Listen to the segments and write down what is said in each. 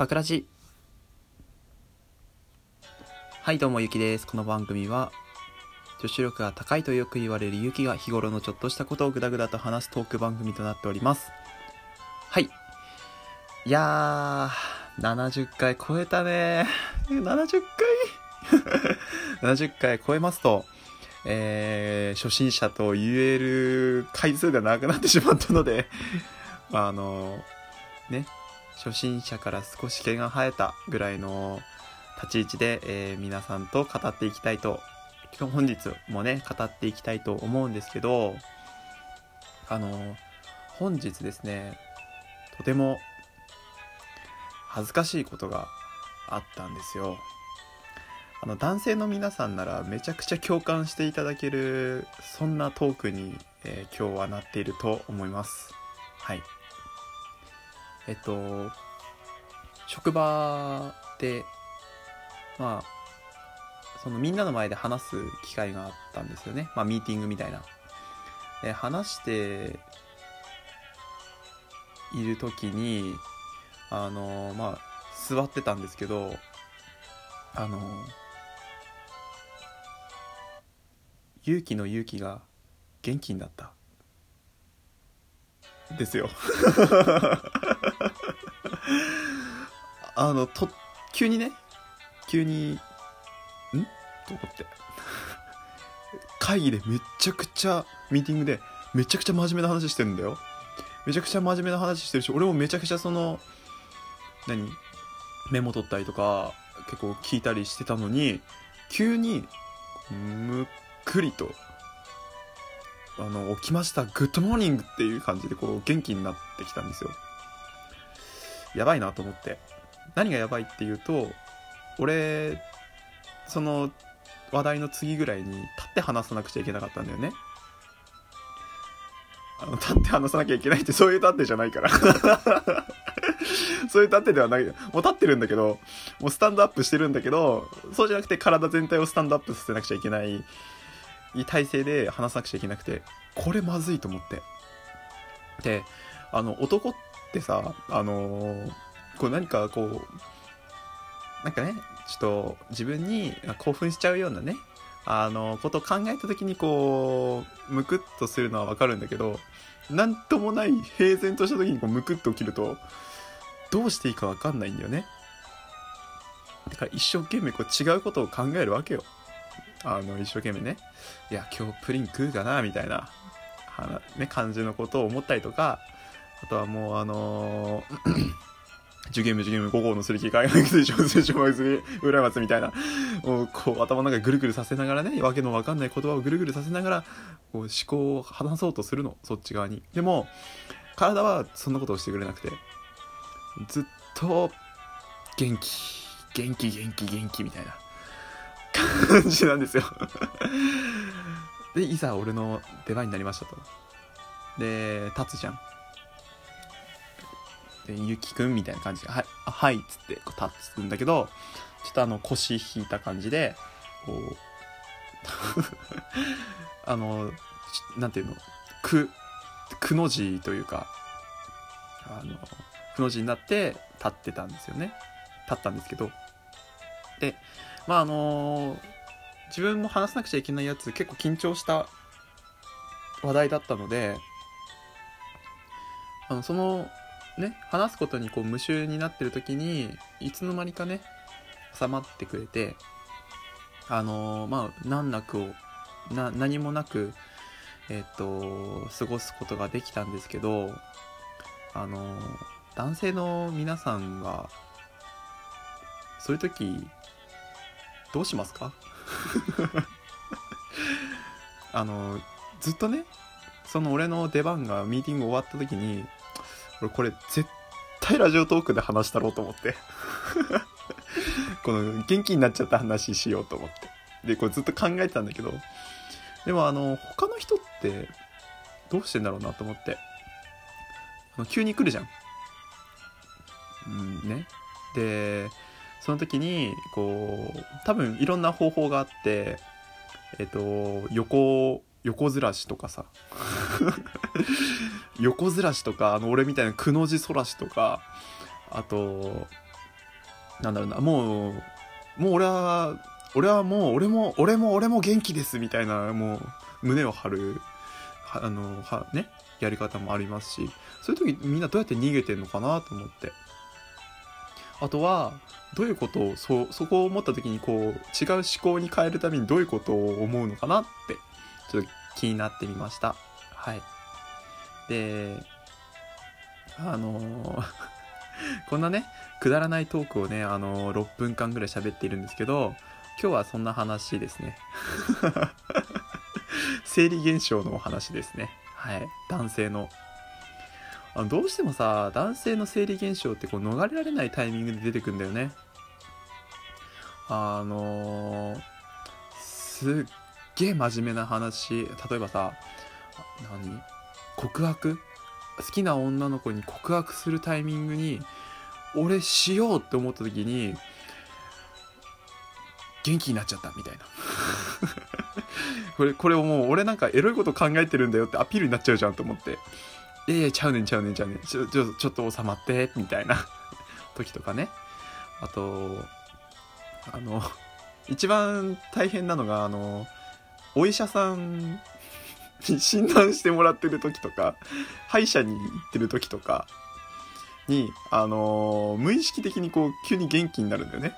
パクラジ。はいどうもゆきです。この番組は女子力が高いとよく言われるゆきが日頃のちょっとしたことをぐだぐだと話すトーク番組となっております。はい。いやー70回超えたね。70回？70回超えますとえー、初心者と言える回数がなくなってしまったのでああのね初心者から少し毛が生えたぐらいの立ち位置で、えー、皆さんと語っていきたいと今日本日もね語っていきたいと思うんですけどあの本日ですねとても恥ずかしいことがあったんですよ。あの男性の皆さんならめちゃくちゃ共感していただけるそんなトークに、えー、今日はなっていると思います。はい。えっと職場でまあそのみんなの前で話す機会があったんですよね。まあミーティングみたいな。で話している時にあのまあ座ってたんですけどあの勇気の勇気が元気になった。ですよ。あのと急にね急にん？と思って。会議でめちゃくちゃミーティングでめちゃくちゃ真面目な話してるんだよ。めちゃくちゃ真面目な話してるし俺もめちゃくちゃその何？メモ取ったりとか結構聞いたりしてたのに急にむっくりとあの起きました good morning っていう感じでこう元気になってきたんですよ。やばいなと思って。何がやばいっていうと俺その話題の次ぐらいに立って話さなくちゃいけなかったんだよねあの立って話さなきゃいけないってそういう立ってじゃないから そういう立ってではない。もう立ってるんだけど、もうスタンドアップしてるんだけど、そうじゃなくて体全体をスタンドアップさせなくちゃいけない体勢で話さなくちゃいけなくて、これまずいと思って。で、あの、男ってさ、あのー、こう何かこう、なんかね、ちょっと自分に興奮しちゃうようなね、あの、ことを考えた時にこう、むくっとするのはわかるんだけど、なんともない平然とした時にこうむくっと起きると、どうしていいかわかんないんだよね。だから一生懸命こう違うことを考えるわけよ。あの、一生懸命ね。いや、今日プリン食うかなみたいな、ね、感じのことを思ったりとか、あとはもうあのー受験部受験部5号のすり切り海外水晶水晶前釣り浦松みたいな。もうこう頭の中ぐるぐるさせながらねわけのわかんない言葉をぐるぐるさせながらこう思考を話そうとするのそっち側にでも体はそんなことをしてくれなくてずっと元気元気元気元気みたいな感じなんですよでいざ俺の出番になりましたとで立つじゃんでゆきくんみたいな感じ。で「はい」はいっつってこう立つんだけどちょっとあの腰引いた感じでこう あのなんていうの？くくの字というかあのくの字になって立ってたんですよね。立ったんですけど。でまああの自分も話さなくちゃいけないやつ結構緊張した話題だったのであのそのね話すことにこう夢中になってる時にいつの間にかね収まってくれてあのまあ難なくをな何もなくえっ、と過ごすことができたんですけどあの男性の皆さんはそういう時どうしますか？あのずっとねその俺の出番がミーティング終わった時に俺これ絶対ラジオトークで話したろうと思って。この元気になっちゃった話しようと思って。でこれずっと考えてたんだけど。でもあの他の人ってどうしてんだろうなと思って。あの急に来るじゃん。うんね。でその時にこう多分いろんな方法があってえっ、と横横ずらしとかさ。横ずらしとかあの俺みたいなくの字そらしとかあとなんだろうなもうもう俺は俺はもう俺も俺も俺も元気ですみたいなもう胸を張るはあのはねやり方もありますしそういう時みんなどうやって逃げてんのかなと思って。あとはどういうことをそそこを思った時にこう違う思考に変えるためにどういうことを思うのかなって。ちょっと気になってみました。はい。であのー こんなねくだらないトークをねあのー6分間ぐらい喋っているんですけど今日はそんな話ですね。生理現象のお話ですね。はい。男性の。あのどうしてもさ男性の生理現象ってこう逃れられないタイミングで出てくんだよね。あのーすっげえ真面目な話。例えばさ何？告白？好きな女の子に告白するタイミングに俺しようって思った時に元気になっちゃったみたいな。これこれもう俺なんかエロいこと考えてるんだよってアピールになっちゃうじゃんと思って「いやいやちゃうねんちゃうねんちゃうねん。ちょちょちょっと収まって」みたいな。時とかね。あとあの一番大変なのがあのお医者さんに診断してもらってる時とか歯医者に行ってる時とかにあの無意識的にこう急に元気になるんだよね。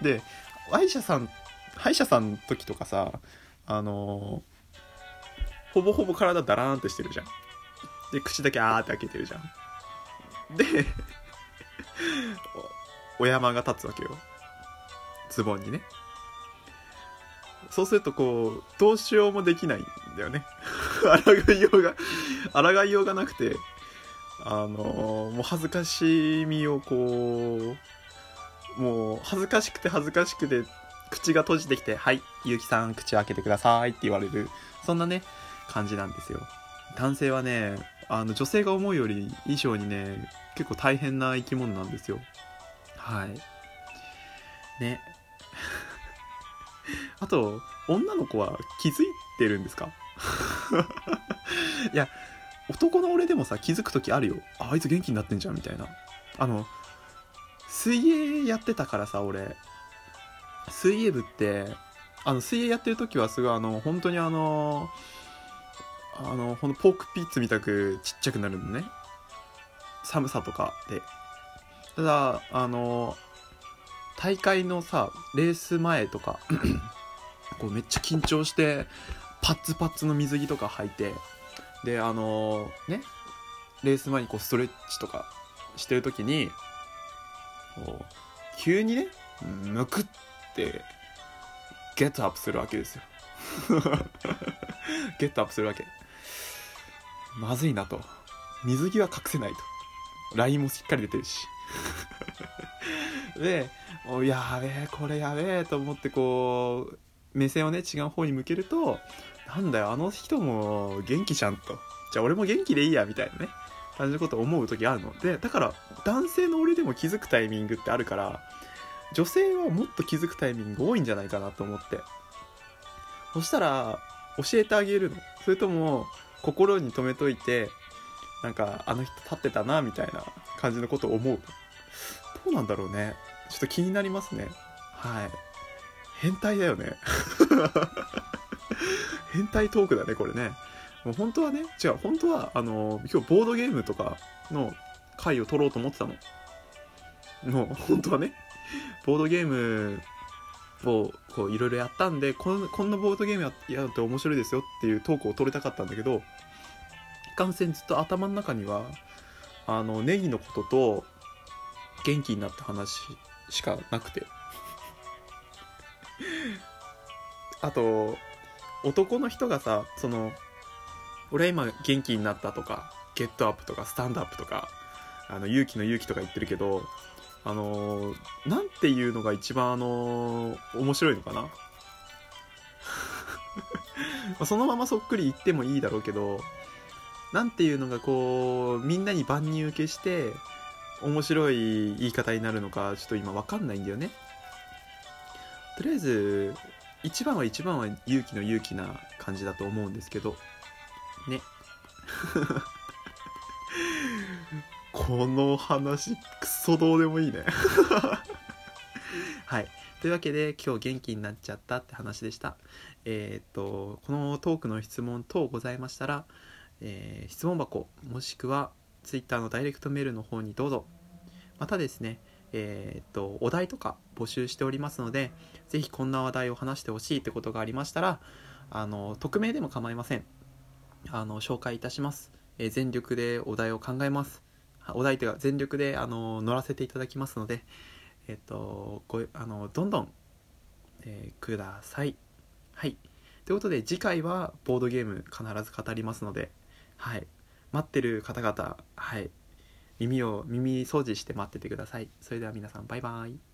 で歯医者さん歯医者さんの時とかさあのほぼほぼ体ダラーンってしてるじゃん。で口だけあーって開けてるじゃん。で おお山が立つわけよ。ズボンにね。そうするとこうどうしようもできないんだよね。抗いようが抗いようがなくてあのもう恥ずかしみをこうもう恥ずかしくて恥ずかしくて口が閉じてきて「はいゆうきさん口開けてください」って言われるそんなね感じなんですよ。男性はねあの女性が思うより以上にね結構大変な生き物なんですよ。はい。ね。あと女の子は気づいてるんですか？いや男の俺でもさ気づく時あるよ。あいつ元気になってんじゃんみたいな。あの水泳やってたからさ俺。水泳部ってあの水泳やってる時はすごいあの本当にあのあのほんとポークピッツみたくちっちゃくなるのね。寒さとかで。ただあの大会のさレース前とかこうめっちゃ緊張してパッツパッツの水着とか履いてであのねレース前にこうストレッチとかしてる時にこう急にねむくってゲットアップするわけですよ。ゲットアップするわけ。まずいなと。水着は隠せないと。ラインもしっかり出てるし。でやべえこれやべえと思ってこう目線をね違う方に向けるとなんだよあの人も元気じゃんと。じゃあ俺も元気でいいやみたいなね感じのことを思う時あるの。でだから男性の俺でも気づくタイミングってあるから女性はもっと気づくタイミング多いんじゃないかなと思って。そしたら教えてあげるの。それとも心に留めといてなんかあの人立ってたなみたいな感じのことを思うどうなんだろうね。ちょっと気になりますね。はい。変態だよね。変態トークだねこれね。もう本当はね違う本当はあの今日ボードゲームとかの回を取ろうと思ってたの。もう本当はねボードゲームをこういろいろやったんでこんこんなボードゲームややると面白いですよっていうトークを取りたかったんだけどいかんせんずっと頭の中にはあのネギのことと元気になった話しかなくて。あと男の人がさその俺は今元気になったとかゲットアップとかスタンドアップとかあの勇気の勇気とか言ってるけどあのーなんていうのが一番あのー面白いのかな？そのままそっくり言ってもいいだろうけどなんていうのがこうみんなに万人受けして面白い言い方になるのかちょっと今わかんないんだよね。とりあえず一番は一番は勇気の勇気な感じだと思うんですけど。ね。この話クソどうでもいいね。はい。というわけで今日元気になっちゃったって話でした。えーっとこのトークの質問等ございましたら、えー質問箱もしくは Twitter のダイレクトメールの方にどうぞ。またですねえーっとお題とか募集しておりますのでぜひこんな話題を話してほしいってことがありましたらあの匿名でも構いません。あの紹介いたします、えー全力でお題を考えます。お題というか全力であの乗らせていただきますのでえっとごあのどんどん、えーください。はい。ということで次回はボードゲーム必ず語りますのではい。待ってる方々はい。耳を耳掃除して待っててください。それでは皆さんバイバイ。